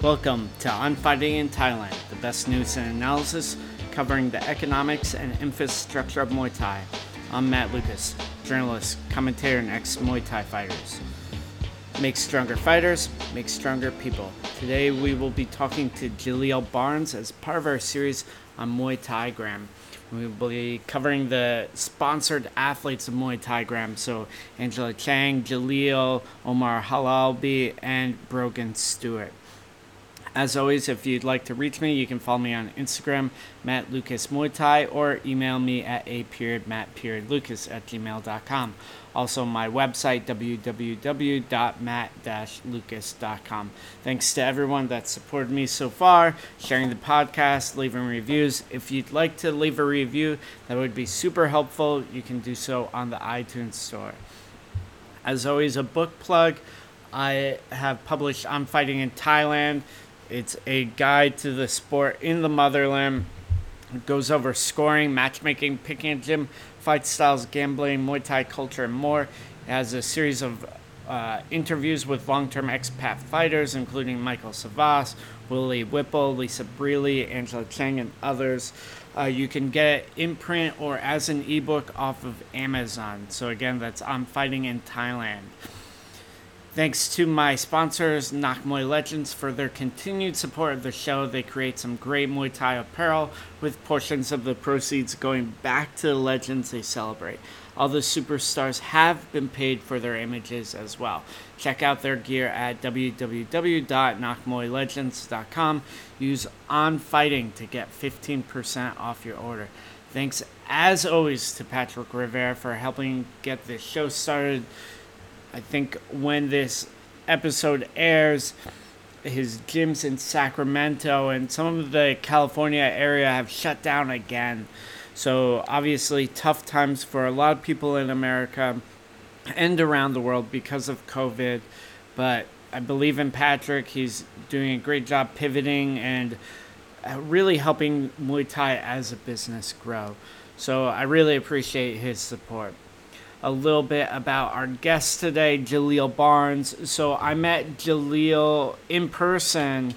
Welcome to On Fighting in Thailand, the best news and analysis covering the economics and infrastructure of Muay Thai. I'm Matt Lucas, journalist, commentator, and ex Muay Thai fighters. Make stronger fighters, make stronger people. Today we will be talking to Jaleel Barnes as part of our series on Muay Thai Gram. We will be covering the sponsored athletes of Muay Thai Gram, so Angela Chang, Jaleel, Omar Halalbi, and Brogan Stewart. As always, if you'd like to reach me, you can follow me on Instagram, Matt Lucas Muay Thai, or email me at a period Matt period Lucas at gmail.com. Also, my website, www.matt-lucas.com. Thanks to everyone that supported me so far, sharing the podcast, leaving reviews. If you'd like to leave a review, that would be super helpful. You can do so on the iTunes Store. As always, a book plug. I have published I'm Fighting in Thailand. It's a guide to the sport in the motherland. It goes over scoring, matchmaking, picking a gym, fight styles, gambling, Muay Thai culture, and more. It has a series of uh, interviews with long term expat fighters, including Michael Savas, Willie Whipple, Lisa Breely, Angela Chang, and others. Uh, you can get in print or as an ebook off of Amazon. So, again, that's I'm Fighting in Thailand. Thanks to my sponsors, Nak Muay Legends, for their continued support of the show. They create some great Muay Thai apparel with portions of the proceeds going back to the legends they celebrate. All the superstars have been paid for their images as well. Check out their gear at www.nakmuaylegends.com. Use On Fighting to get 15% off your order. Thanks as always to Patrick Rivera for helping get this show started. I think when this episode airs, his gyms in Sacramento and some of the California area have shut down again. So, obviously, tough times for a lot of people in America and around the world because of COVID. But I believe in Patrick. He's doing a great job pivoting and uh, really helping Muay Thai as a business grow. So, I really appreciate his support a little bit about our guest today, Jaleel Barnes. So I met Jaleel in person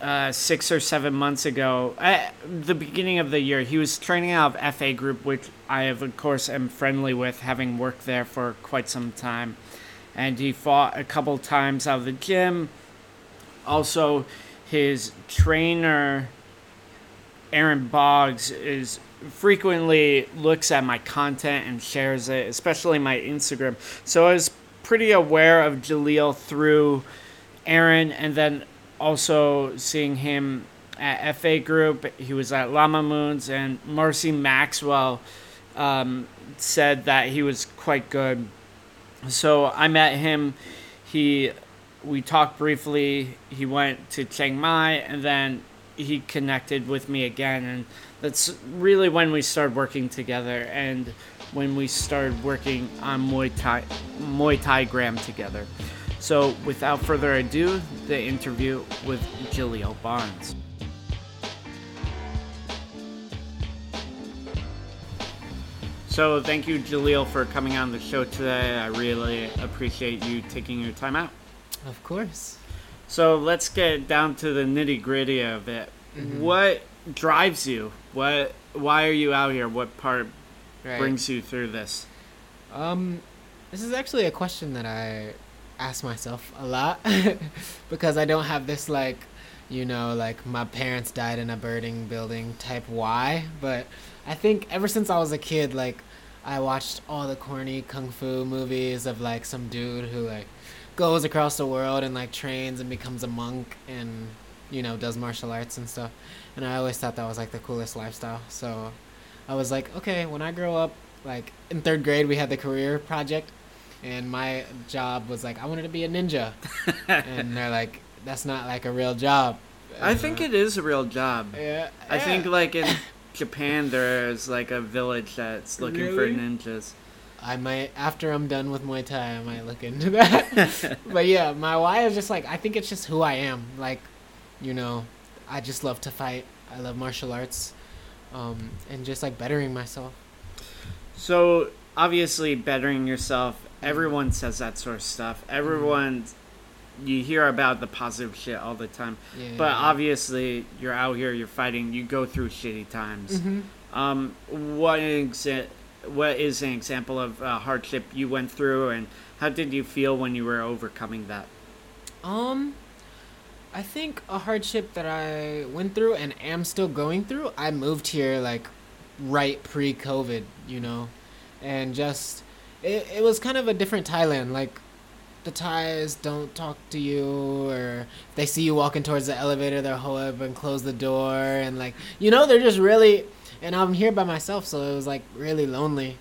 uh, six or seven months ago, at the beginning of the year. He was training out of FA Group, which I, have, of course, am friendly with, having worked there for quite some time. And he fought a couple times out of the gym. Also, his trainer, Aaron Boggs, is frequently looks at my content and shares it, especially my Instagram. So I was pretty aware of Jaleel through Aaron and then also seeing him at FA Group. He was at Lamnamoon's and Marcy Maxwell um, said that he was quite good. So I met him. He we talked briefly. He went to Chiang Mai and then he connected with me again and that's really when we started working together and when we started working on Muay Thai, Muay Thai Gram together. So, without further ado, the interview with Jaleel Barnes. So, thank you, Jaleel, for coming on the show today. I really appreciate you taking your time out. Of course. So, let's get down to the nitty gritty of it. Mm-hmm. What drives you? What? Why are you out here? What part right. brings you through this? Um, this is actually a question that I ask myself a lot because I don't have this like, you know, like my parents died in a burning building type why. But I think ever since I was a kid, like I watched all the corny kung fu movies of like some dude who like goes across the world and like trains and becomes a monk and you know does martial arts and stuff and I always thought that was like the coolest lifestyle. So I was like, okay, when I grow up, like in third grade, we had the career project, and my job was like I wanted to be a ninja, and they're like, that's not like a real job. I think it is a real job. Yeah. I yeah. think like in Japan there's like a village that's looking really? for ninjas. I might after I'm done with Muay Thai, I might look into that. but yeah, my why is just like I think it's just who I am. Like, you know, I just love to fight. I love martial arts, um, and just like bettering myself. So obviously, bettering yourself. Everyone says that sort of stuff. Everyone you hear about the positive shit all the time. Yeah. But obviously, you're out here, you're fighting, you go through shitty times. Mm-hmm. Um, what exa- what is an example of uh, hardship you went through, and how did you feel when you were overcoming that? Um, I think a hardship that I went through and am still going through. I moved here like right pre-COVID, you know, and just it, it was kind of a different Thailand. Like the Thais don't talk to you, or they see you walking towards the elevator, they'll hold up and close the door, and like you know, they're just really. And I'm here by myself, so it was like really lonely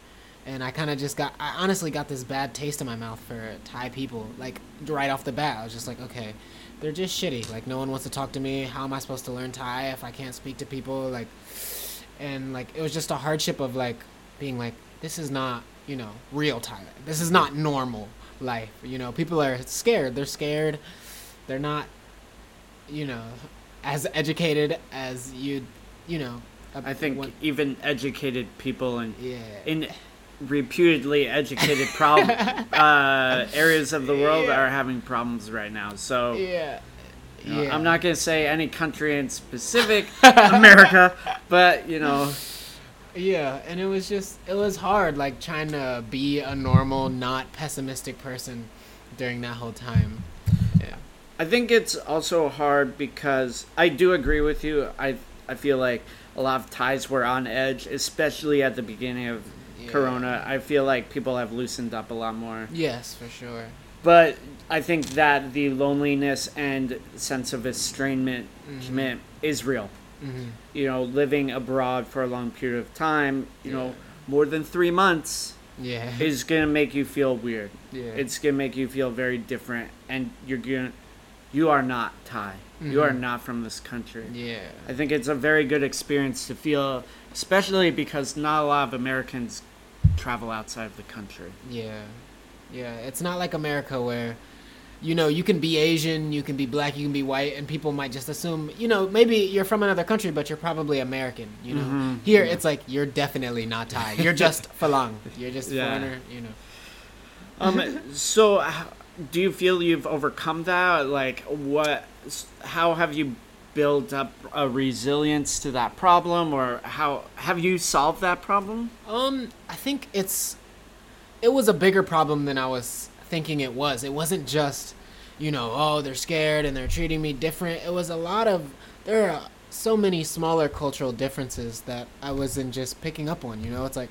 and I kind of just got I honestly got this bad taste in my mouth for Thai people like right off the bat I was just like okay they're just shitty. Like no one wants to talk to me. How am I supposed to learn Thai if I can't speak to people? Like and like it was just a hardship of like being like this is not you know real Thailand this is not normal life you know? People are scared. They're scared. They're not you know as educated as you you know I think what- even educated people and yeah. in reputedly educated problem uh, areas of the world Yeah. are having problems right now. So yeah you know, yeah I'm not gonna say any country in specific, America, but you know, Yeah, and it was just it was hard like trying to be a normal, not pessimistic person during that whole time. Yeah. I think it's also hard because I do agree with you. I I feel like a lot of Thais were on edge, especially at the beginning of Yeah. Corona. I feel like people have loosened up a lot more. Yes, for sure. But I think that the loneliness and sense of estrangement Mhm. is real. Mhm. You know, living abroad for a long period of time, you know, more than three months Yeah. is gonna make you feel weird. yeah. It's gonna make you feel very different, and you're gonna, you are not Thai. You are Mhm. not from this country. yeah. I think it's a very good experience to feel, especially because not a lot of Americans travel outside of the country. Yeah. Yeah, it's not like America where you know, you can be Asian, you can be black, you can be white, and people might just assume, you know, maybe you're from another country, but you're probably American, you know. Mhm. Here, Yeah. it's like, you're definitely not Thai. You're just Falang. You're just Yeah. foreigner, you know. Um, so do you feel you've overcome that? Like, what? How have you built up a resilience to that problem, or how have you solved that problem? Um, I think it's it was a bigger problem than I was thinking it was. It wasn't just, you know, oh, they're scared and they're treating me different. It was a lot of there are so many smaller cultural differences that I wasn't just picking up on, you know? It's like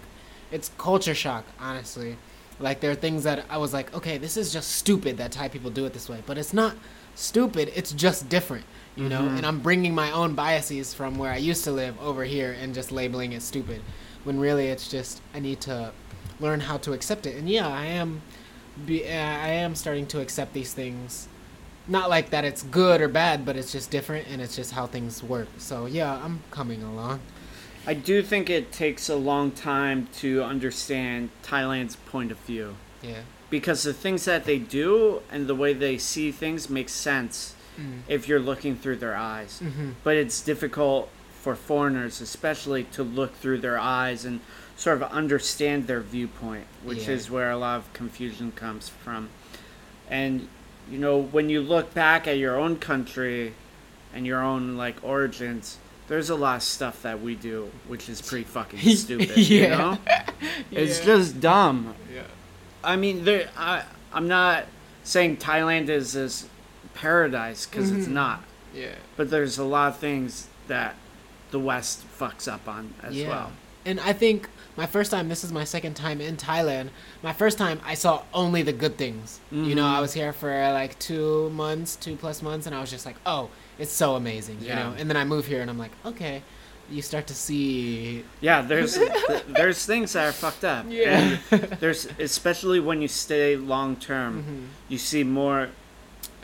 it's culture shock, honestly. Like there are things that I was like, okay, this is just stupid that Thai people do it this way, but it's not stupid, it's just different. You know, Mhm. and I'm bringing my own biases from where I used to live over here and just labeling it stupid when really it's just I need to learn how to accept it. And yeah, I am be, uh, I am starting to accept these things. Not like that it's good or bad, but it's just different and it's just how things work. So yeah, I'm coming along. I do think it takes a long time to understand Thailand's point of view Yeah. because the things that they do and the way they see things makes sense Mm. if you're looking through their eyes. hmm But it's difficult for foreigners, especially, to look through their eyes and sort of understand their viewpoint, which Yeah. is where a lot of confusion comes from. And, you know, when you look back at your own country and your own, like, origins, there's a lot of stuff that we do which is pretty fucking stupid, you Yeah. know? It's Yeah. just dumb. Yeah. I mean, there. I I'm not saying Thailand is this paradise because it's Mhm. not. Yeah. But there's a lot of things that the West fucks up on as yeah. well. And I think my first time, this is my second time in Thailand. My first time, I saw only the good things. You know. I was here for like two months, two plus months, and I was just like, oh, it's so amazing, yeah. you know? And then I move here and I'm like, okay, you start to see. Yeah, there's th- there's things that are fucked up. Yeah. And there's especially when you stay long term, Mhm. you see more.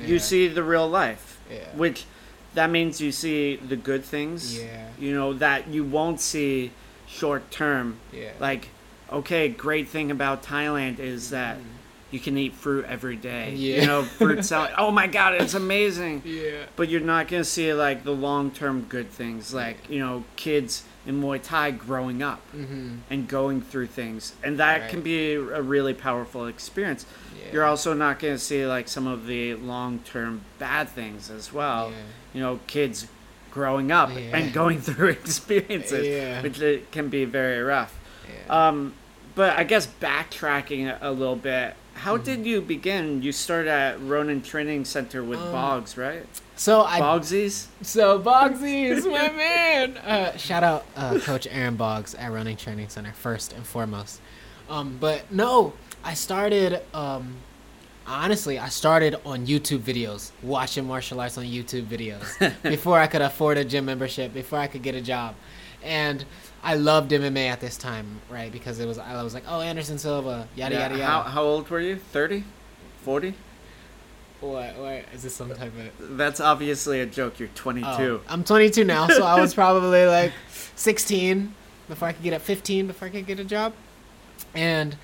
You see the real life, Yeah. which that means you see the good things. Yeah. You know that you won't see short term. Yeah. Like, okay, great thing about Thailand is that Mhm. you can eat fruit every day. Yeah. You know, fruit salad. Oh my god, it's amazing. Yeah. But you're not gonna see like the long term good things, like you know, kids in Muay Thai growing up Mm-hmm. and going through things, and that Right. can be a really powerful experience. Yeah. You're also not going to see like some of the long-term bad things as well. Yeah. You know, kids growing up Yeah. and going through experiences, which can be very rough. Um, but I guess backtracking a little bit, how did you begin? You started at Ronin Training Center with Um, Boggs, right? so I Bogsies? So Boggsy is my man. Uh, shout out uh, Coach Aaron Boggs at Ronin Training Center first and foremost. Um, but no, I started. Um, honestly, I started on YouTube videos, watching martial arts on YouTube videos before I could afford a gym membership, before I could get a job, and I loved MMA at this time, right? Because it was I was like, oh, Anderson Silva, yada Yeah, yada yada. How, how old were you? 30? 40? what? What is this some type of? That's obviously a joke. You're 22. Oh, I'm 22 now, so I was probably like 16 before I could get a 15 before I could get a job. And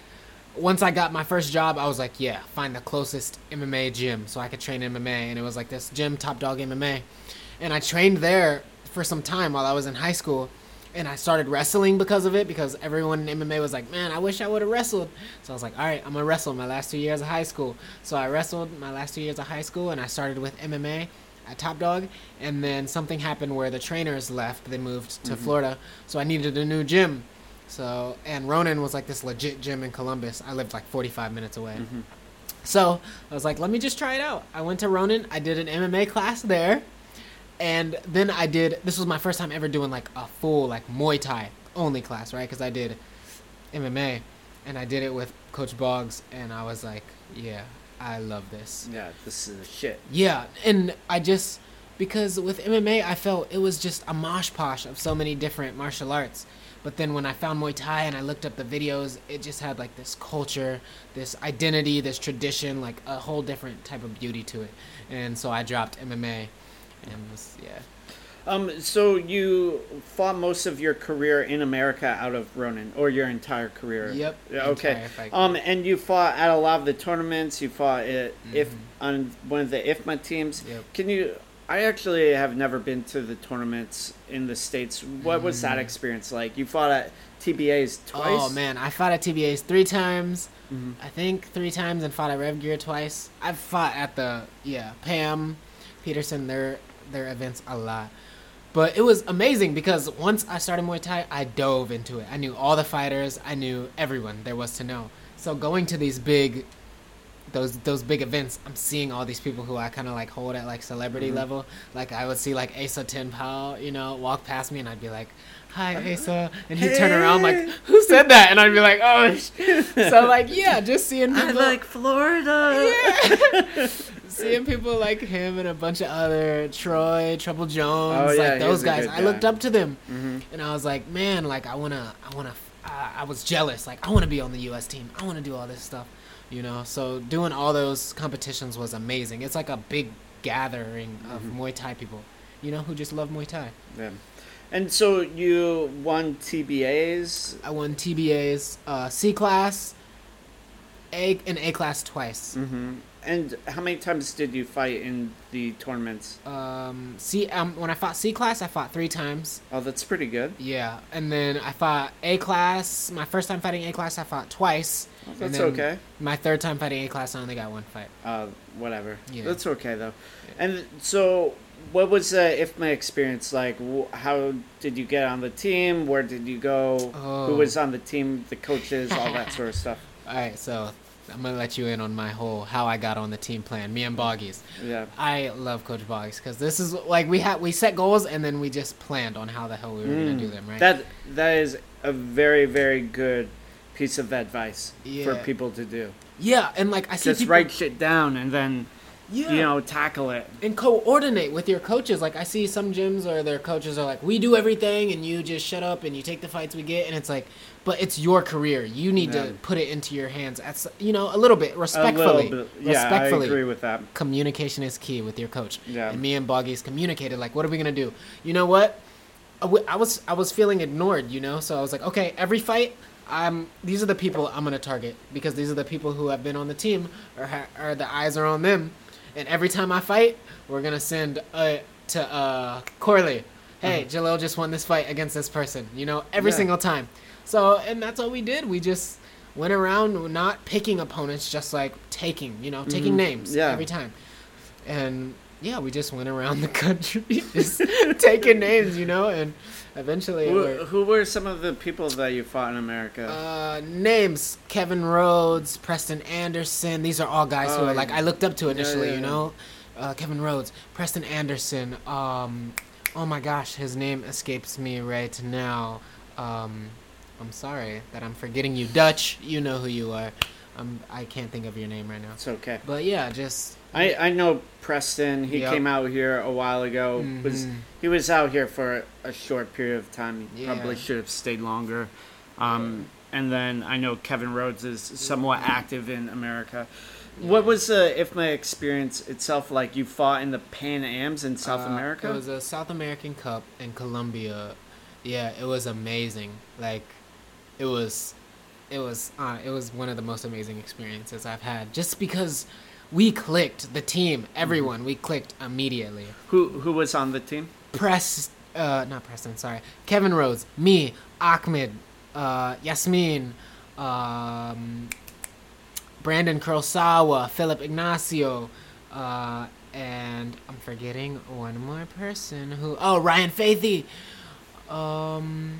once I got my first job, I was like, yeah, find the closest MMA gym so I could train MMA. And it was like this gym, Top Dog MMA. And I trained there for some time while I was in high school. And I started wrestling because of it because everyone in MMA was like, man, I wish I would have wrestled. So I was like, all right, I'm going to wrestle my last two years of high school. So I wrestled my last two years of high school and I started with MMA at Top Dog. And then something happened where the trainers left. They moved to mm-hmm. Florida. So I needed a new gym. So, and Ronin was like this legit gym in Columbus. I lived like 45 minutes away. Mm-hmm. So I was like, let me just try it out. I went to Ronin. I did an MMA class there. And then I did, this was my first time ever doing like a full like Muay Thai only class, right? Because I did MMA and I did it with Coach Boggs. And I was like, yeah, I love this. Yeah, this is shit. Yeah, and I just because with MMA I felt it was just a mosh posh of so many different martial arts. But then when I found Muay Thai and I looked up the videos, it just had like this culture, this identity, this tradition, like a whole different type of beauty to it. And so I dropped MMA, and was, yeah. Um, so you fought most of your career in America out of Ronin, or your entire career? Yep, Okay. Um, and you fought at a lot of the tournaments. You fought at if Mhm. on one of the IFMA teams. Yep. Can you? I actually have never been to the tournaments in the states. What was that Mm. experience like? You fought at TBA's twice. Oh man, I fought at TBA's three times. Mhm. I think three times and fought at Rev Gear twice. I've fought at the yeah Pam, Peterson their their events a lot, but it was amazing because once I started Muay Thai, I dove into it. I knew all the fighters. I knew everyone there was to know. So going to these big, those those big events, I'm seeing all these people who I kind of like hold at like celebrity Mhm. level. Like I would see like Asa Ten Pow, you know, walk past me and I'd be like, "Hi, Asa," and he'd turn around like, "Who said that?" And I'd be like, "Oh." So like yeah, just seeing I like Florida. yeah. seeing people like him and a bunch of other Troy, Trouble Jones, Oh, yeah, like those guys. good I looked up to them, hmm and I was like, man, like I wanna, I wanna, I, I was jealous. Like I wanna be on the U.S. team. I wanna do all this stuff, you know. So doing all those competitions was amazing. It's like a big gathering of Mhm. Muay Thai people, you know, who just love Muay Thai. Yeah. And so you won TBAs. I won TBA's uh, C class, A and A class twice. hmm And how many times did you fight in the tournaments? Um, C um, when I fought C class, I fought three times. Oh, that's pretty good. Yeah, and then I fought A class. My first time fighting A class, I fought twice. And That's then okay. My third time fighting A class, I only got one fight. Uh, whatever. Yeah. That's okay though. And so, what was the IFMA experience like? How did you get on the team? Where did you go? Oh. Who was on the team? The coaches, all that sort of stuff. All right, so I'm gonna let you in on my whole how I got on the team plan. Me and Boggies. Yeah. I love Coach Boggs because this is like we had we set goals and then we just planned on how the hell we were gonna Mm. do them, right? That that is a very very good piece of advice for people to do. yeah, and like I see Just people, write shit down and then yeah. you know tackle it. and coordinate with your coaches. Like I see some gyms or their coaches are like, "We do everything, and you just shut up and you take the fights we get." And it's like, but it's your career. You need Yeah. to put it into your hands. That's you know a little bit A respectfully. little bit. Yeah, respectfully. I agree with that. Communication is key with your coach. Yeah. And me and Boggies communicated like, "What are we gonna do?" You know what? I was I was feeling ignored. You know, so I was like, "Okay, every fight." I'm, these are the people I'm gonna target because these are the people who have been on the team or, ha- or the eyes are on them. And every time I fight, we're gonna send uh, to uh, Corley Hey, Jaleel just won this fight against this person. You know, every Yeah. single time. So, and that's all we did. We just went around not picking opponents, just like taking, you know, taking Mhm. names Yeah. every time. And yeah, we just went around the country just taking names, you know, and eventually Who, we're- who were some of the people that you fought in America? uh, names Kevin Rhodes, Preston Anderson. These are all guys who Oh, are like I looked up to initially, yeah, you yeah. know. Uh, Kevin Rhodes, Preston Anderson. Um, oh my gosh, his name escapes me right now. Um, I'm sorry that I'm forgetting you. Dutch, you know who you are. Um, I can't think of your name right now. it's okay. But yeah, just I, I know Preston. He Yep. came out here a while ago. Was Mhm. he was out here for a short period of time. He Yeah. probably should have stayed longer. Um, and then I know Kevin Rhodes is somewhat active in America. What was the my experience itself like? You fought in the Pan Ams in South Uh, America. It was a South American Cup in Colombia. Yeah, it was amazing. Like, it was, it was, uh, it was one of the most amazing experiences I've had. Just because we clicked, the team, everyone, we clicked immediately. who who was on the team? Press, uh, not Preston, sorry, Kevin Rhodes, me, Ahmed, uh, Yasmin, um, Brandon Kurosawa, Philip Ignacio, uh, and I'm forgetting one more person who. Oh, Ryan Faithy. Um,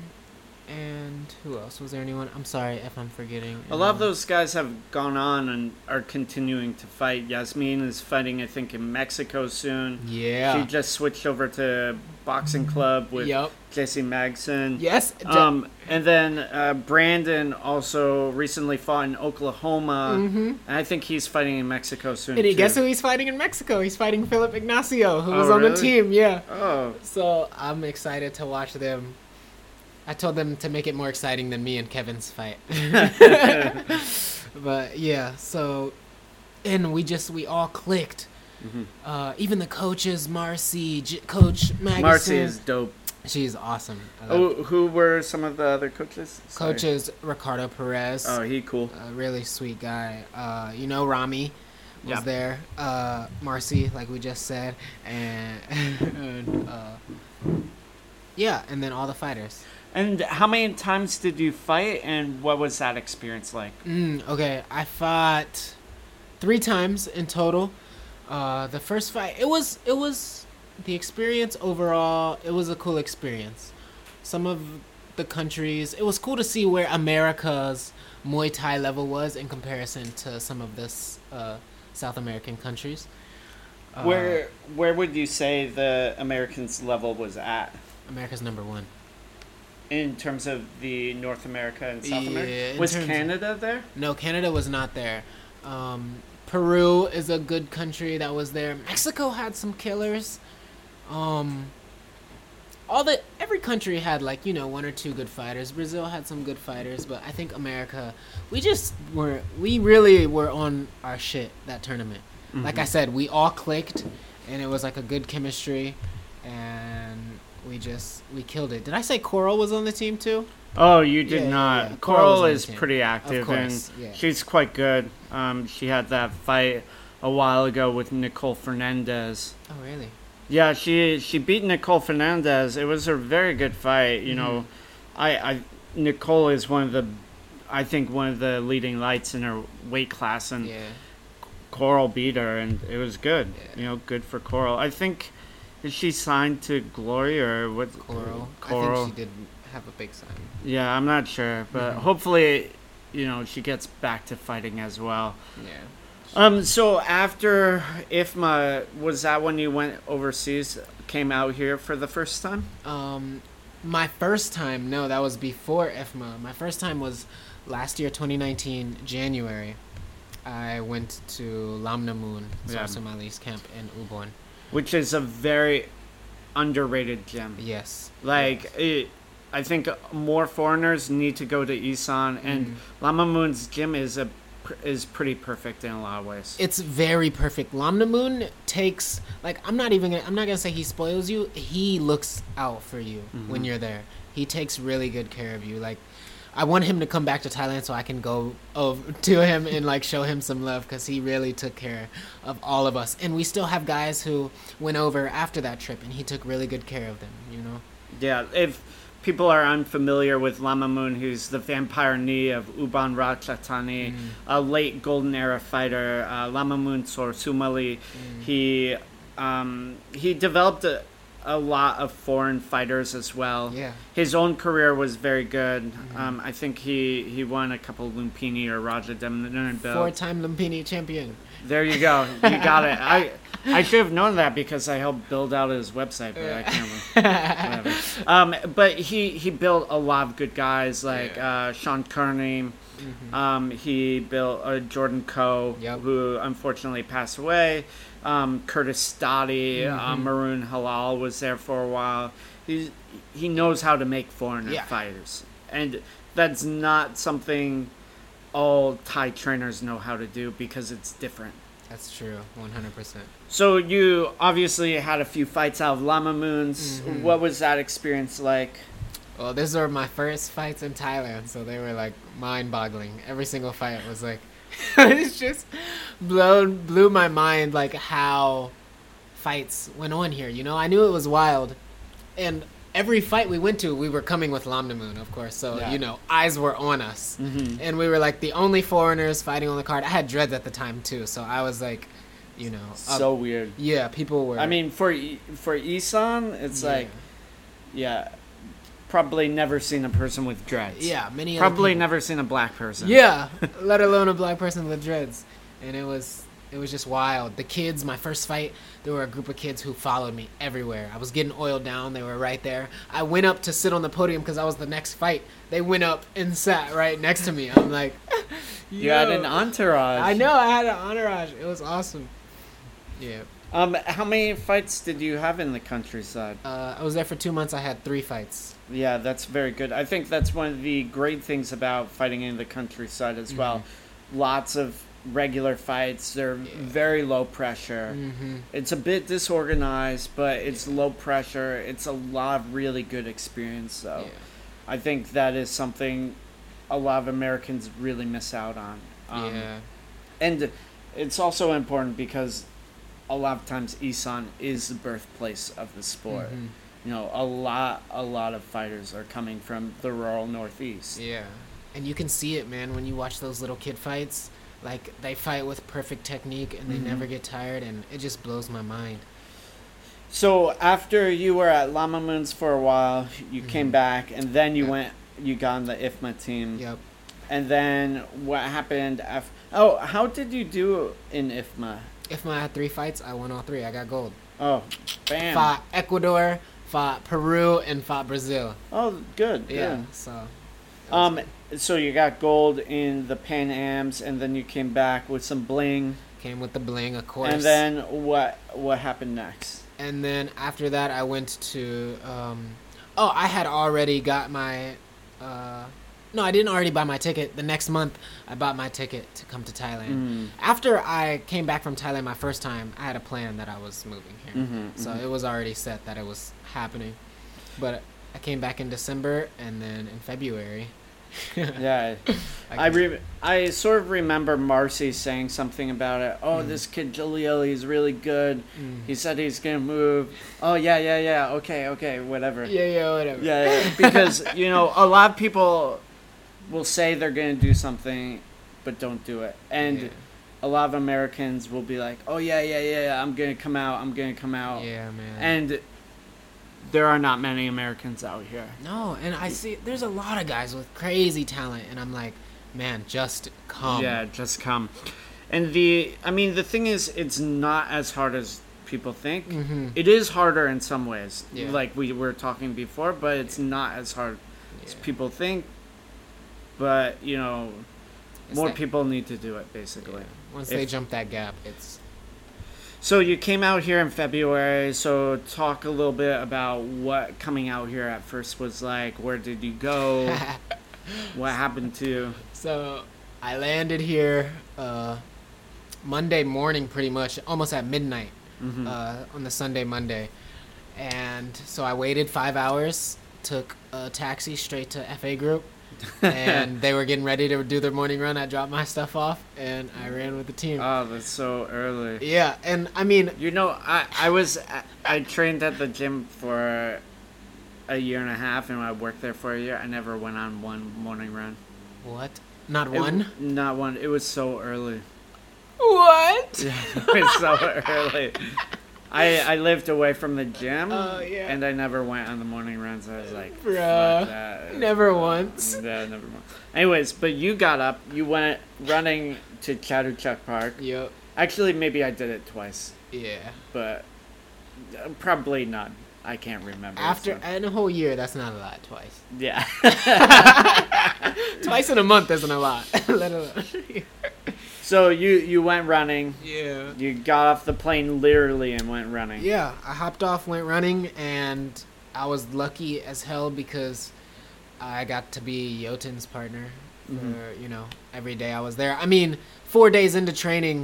and who else was there? Anyone? I'm sorry if I'm forgetting. A lot of those guys have gone on and are continuing to fight. Yasmin is fighting, I think, in Mexico soon. Yeah. She just switched over to boxing club with Yep. Jesse Magson. Yes. Um, and then uh, Brandon also recently fought in Oklahoma, Mm-hmm. and I think he's fighting in Mexico soon. And he, guess who he's fighting in Mexico? He's fighting Philip Ignacio, who Oh, was on the team. Yeah. Oh, So I'm excited to watch them. I told them to make it more exciting than me and Kevin's fight. but yeah, so and we just we all clicked. Mhm. Uh, even the coaches, Marcy, J- Coach Magnuson. Marcy is dope. she's awesome. Oh, who were some of the other coaches? Sorry. Coaches Ricardo Perez, Oh, he cool. a really sweet guy. Uh, you know Rami was Yeah. there. Uh, Marcy, like we just said, and, and uh, yeah, and then all the fighters. And how many times did you fight, and what was that experience like? Mm, okay, I fought three times in total. Uh, the first fight, it was it was the experience overall. It was a cool experience. Some of the countries, it was cool to see where America's Muay Thai level was in comparison to some of this uh, South American countries. Uh, where where would you say the Americans level was at America's number one. In terms of the North America and South Yeah, America? Was terms of- Canada there? No, Canada was not there. Um, Peru is a good country that was there. Mexico had some killers. Um, all the every country had like you know one or two good fighters. Brazil had some good fighters, but I think America, we just were we really were on our shit that tournament. Like I said, we all clicked, and it was like a good chemistry, and we just we killed it. Did I say Coral was on the team too? Oh, you did Yeah, yeah, not. yeah. Coral Coral is pretty active, and yeah. she's quite good. Um, she had that fight a while ago with Nicole Fernandez. Oh really? Yeah, she she beat Nicole Fernandez. It was a very good fight. You know, Mm-hmm. I, I Nicole is one of the, I think one of the leading lights in her weight class, and Yeah. Coral beat her, and it was good. Yeah. You know, good for Coral. I think is she signed to Glory or what? Coral. Coral. I think she did have a big sign. Yeah, I'm not sure, but Mhm. hopefully, you know, she gets back to fighting as well. Yeah. Um, so after IFMA, was that when you went overseas, came out here for the first time? Um, my first time, no, that was before IFMA. My first time was last year, 2019, January. I went to Lamnamoon, Yeah. Sumalee's camp in Ubon. Which is a very underrated gym. Yes. Like, it, I think more foreigners need to go to Isan, and Mhm. Lamnamoon's gym is a is pretty perfect in a lot of ways. It's very perfect. Lamnamoon takes like I'm not even gonna, I'm not gonna say he spoils you. He looks out for you when Mhm. you're there. He takes really good care of you. Like I want him to come back to Thailand so I can go over to him and like show him some love because he really took care of all of us. And we still have guys who went over after that trip, and he took really good care of them. You know. Yeah, if people are unfamiliar with Lamnamoon, who's the vampire knee of Ubon Ratchathani, a late golden era fighter, uh, Lamnamoon Sor Sumalee. He um, he developed a, a lot of foreign fighters as well. Yeah. His own career was very good. Um, I think he, he won a couple Lumpini or Rajadamnern belts. Four-time Lumpini champion. There you go. You got it. I I should have known that because I helped build out his website, but I can't remember. Um, but he, he built a lot of good guys like uh, Sean Kearney. Um, he built uh, Jordan Coe, Yep. who unfortunately passed away. Um, Curtis Stoddy, uh, Maroon Halal was there for a while. He's, he knows how to make foreigner Yeah. fighters. And that's not something all Thai trainers know how to do because it's different. That's true, one hundred percent. So you obviously had a few fights out of Lamnamoon's. Mm-hmm. What was that experience like? Well, these were my first fights in Thailand, so they were like mind-boggling. Every single fight was like, it's just blown blew my mind like how fights went on here. You know, I knew it was wild, and every fight we went to, we were coming with Lamnamoon, of course. So Yeah. you know, eyes were on us, Mhm. and we were like the only foreigners fighting on the card. I had dreads at the time too, so I was like, you know, up- So weird. yeah, people were. I mean, for for Isan, it's yeah. like, yeah, probably never seen a person with dreads. yeah, many probably people- never seen a black person. Yeah, let alone a black person with dreads. And it was it was just wild. The kids, my first fight, there were a group of kids who followed me everywhere. I was getting oiled down. They were right there. I went up to sit on the podium because I was the next fight. They went up and sat right next to me. I'm like, You had an entourage. I know. I had an entourage. It was awesome. Yeah. Um, how many fights did you have in the countryside? Uh, I was there for two months. I had three fights. Yeah, that's very good. I think that's one of the great things about fighting in the countryside as well. Lots of regular fights. They're very low pressure. Mm-hmm. It's a bit disorganized, but it's low pressure. It's a lot of really good experience, though. Yeah. I think that is something a lot of Americans really miss out on. Um, yeah. And it's also important because a lot of times Isan is the birthplace of the sport. Mhm. You know, a lot, a lot of fighters are coming from the rural Northeast. Yeah. And you can see it, man, when you watch those little kid fights. Like, they fight with perfect technique and they Mhm. never get tired, and it just blows my mind. So after you were at Lamnamoon's for a while, you came back, and then you Mm-hmm. Went, you got on the IFMA team. Yep. And then what happened after? Oh, how did you do in IFMA? If I had three fights, I won all three. I got gold. Oh, bam! Fought Ecuador, fought Peru, and fought Brazil. Oh, good. good. Yeah, so. Um, good. so you got gold in the Pan Ams, and then you came back with some bling. Came with the bling, of course. And then what? What happened next? And then after that, I went to. Um, oh, I had already got my. Uh, no, I didn't already buy my ticket. The next month, I bought my ticket to come to Thailand. Mm. After I came back from Thailand my first time, I had a plan that I was moving here. Mhm, So mhm. it was already set that it was happening. But I came back in December and then in February. Yeah, I I re- I sort of remember Marcy saying something about it. Oh, Mm. this kid Jaleel, he's really good. Mm. He said he's gonna move. Oh yeah, yeah, yeah. Okay, okay, whatever. Yeah, yeah, whatever. Yeah, yeah, because you know a lot of people will say they're gonna do something, but don't do it, and yeah. a lot of Americans will be like, "Oh yeah, yeah, yeah, yeah, I'm gonna come out. I'm gonna come out," Yeah, man. and there are not many Americans out here. no, and I see there's a lot of guys with crazy talent, and I'm like, man, just come. Yeah, just come. And the, I mean, the thing is, it's not as hard as people think. Mm-hmm. It is harder in some ways, Yeah. like we were talking before, but it's not as hard as people think. But you know, It's more that- people need to do it, basically. Yeah. Once If- they jump that gap, it's So you came out here in February. So talk a little bit about what coming out here at first was like. Where did you go? what happened to? you? so. I landed here uh, Monday morning, pretty much, almost at midnight Mhm. uh, on the Sunday Monday, and so I waited five hours, took a taxi straight to FA Group, and they were getting ready to do their morning run. I dropped my stuff off and I ran with the team. Oh, that's so early. yeah, and I mean, You know, I I was I, I trained at the gym for a year and a half, and I worked there for a year. I never went on one morning run. what? Not It- one. not one. It was so early. What? Yeah, it was so early. I I lived away from the gym. Oh, yeah. And I never went on the morning runs. I was like, Bruh. Never once. Yeah, never mind. Anyways, but you got up. You went running to Chatuchak Park. Yep. Actually, maybe I did it twice, Yeah. but uh, probably not. I can't remember. After so- in a whole year, that's not a lot. Twice. yeah. Twice in a month isn't a lot. Let alone. So you you went running. yeah. You got off the plane literally and went running. Yeah, I hopped off, went running, and I was lucky as hell because I got to be Jotun's partner for Mhm. you know every day I was there. I mean, four days into training,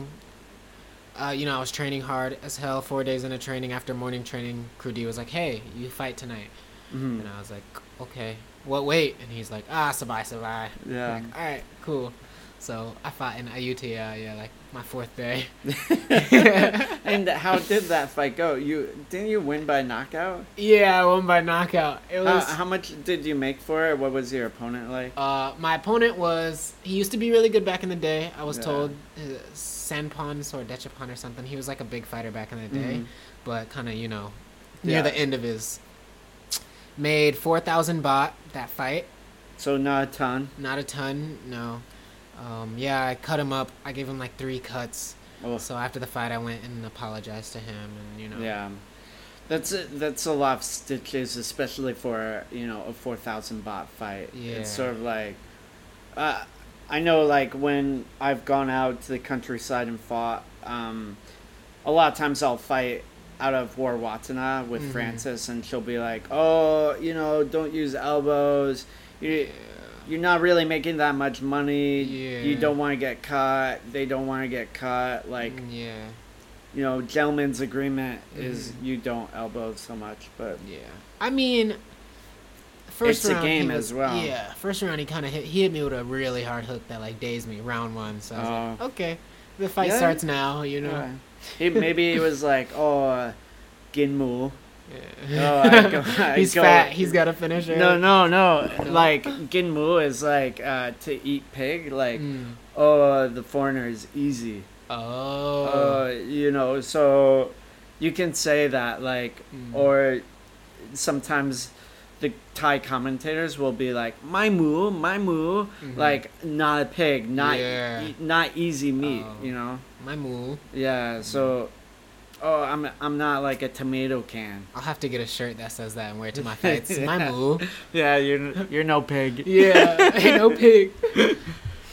uh, you know I was training hard as hell. Four days into training, after morning training, Crew D was like, "Hey, you fight tonight," Mhm. and I was like, "Okay, what weight?" And he's like, "Ah, sabai sabai." Yeah. Like, All right, cool. So I fought in Ayutthaya, yeah, like my fourth day. and how did that fight go? You didn't you win by knockout? Yeah, I won by knockout. It How, was. how much did you make for it? What was your opponent like? Uh, my opponent was he used to be really good back in the day. I was Yeah. told uh, Sanpon or Dechapon or something. He was like a big fighter back in the day, Mhm. but kind of you know near Yeah. the end of his made four thousand baht that fight. So not a ton. Not a ton, no. Um, yeah, I cut him up. I gave him like three cuts. Oh, So after the fight, I went and apologized to him, and you know. yeah. That's a, that's a lot of stitches, especially for you know a four thousand baht fight. Yeah. It's sort of like, uh, I know like when I've gone out to the countryside and fought, um, a lot of times I'll fight out of War Watana with Mhm. Francis, and she'll be like, "Oh, you know, don't use elbows. You, you're not really making that much money. You don't want to get caught. They don't want to get caught. Like, Mm, yeah, you know, gentleman's agreement is Mhm. you don't elbow so much, but yeah. I mean, first It's a round, he game was- as well. Yeah, first round he kind of hit. He hit me with a really hard hook that like dazed me. Round one, so I was like, Oh. okay, the fight Yeah. starts now. You know. Yeah. he maybe he was like, oh, uh, Ginmu. Yeah. Oh, I go- I he's go- fat. He's got a finisher. No, no, no. No? Like Ginmu is like uh, to eat pig. Like, Mm. oh, the foreigner is easy. Oh. Uh, you know, so you can say that like, Mm. or sometimes the Thai commentators will be like, my moo, my moo, Mhm. like not a pig, not Yeah. e- not easy meat. Oh. You know. my moo. Yeah. So, oh, I'm I'm not like a tomato can. I'll have to get a shirt that says that and wear it to my fights. My Yeah. moo. Yeah, you're you're no pig. Yeah, no pig.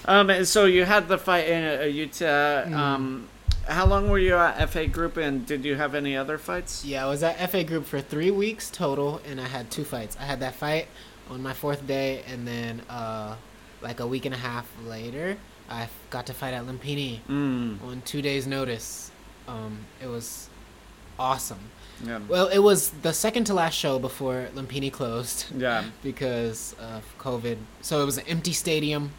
Um, and so you had the fight in uh, Ayutthaya. Mm. Um, how long were you at FA Group, and did you have any other fights? Yeah, I was at FA Group for three weeks total, and I had two fights. I had that fight on my fourth day, and then uh, like a week and a half later, I got to fight at Lumpini Mm. on two days' notice. Um, it was awesome. Yeah. Well, it was the second to last show before Lumpini closed Yeah. because of COVID. So it was an empty stadium,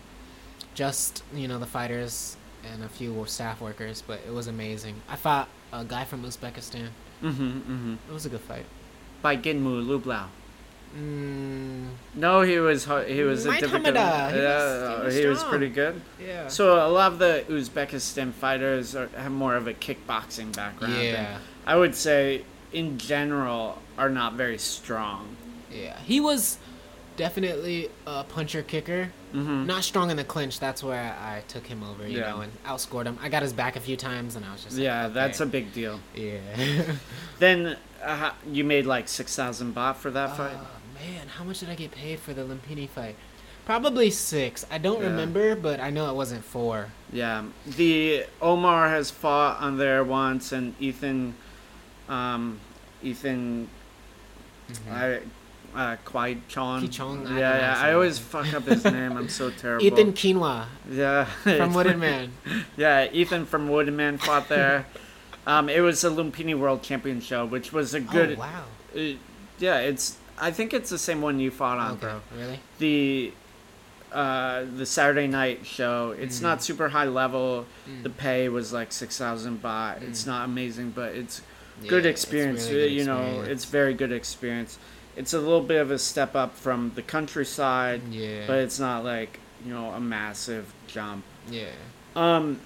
just you know the fighters and a few staff workers, but it was amazing. I fought a guy from Uzbekistan. Mm-hmm. Mm-hmm. It was a good fight. By Ginmu Lublau. Mm, No, he was he was a difficult. He was- he was he was pretty good. yeah. So a lot of the Uzbekistan fighters are, have more of a kickboxing background. yeah, I would say in general are not very strong. yeah. He was definitely a puncher kicker. Mm-hmm. Not strong in the clinch. That's where I took him over, you Yeah. know, and outscored him. I got his back a few times, and I was just like, Yeah, that's a big deal. yeah. Then uh, you made like six thousand baht for that fight. Oh man, how much did I get paid for the Lumpini fight? Probably six. I don't Yeah. remember, but I know it wasn't four. Yeah, the Omar has fought on there once, and Ethan, um, Ethan, I, uh, Kwai Chon. Kichong, I Yeah, yeah. I always fuck up his name. I'm so terrible. Ethan Quinoa Yeah. from Wooded Man. Yeah, Ethan from Woodman fought there. Um, it was a Lumpini World Champion show, which was a good. Oh wow. uh, yeah, it's. I think it's the same one you fought on, Okay, bro. really? The uh, the Saturday night show. It's Mm. not super high level. Mm. The pay was like six thousand baht. It's Mm. not amazing, but it's Yeah, good it's experience. really good you know, experience. it's very good experience. It's a little bit of a step up from the countryside, yeah, but it's not like you know a massive jump. yeah, Um,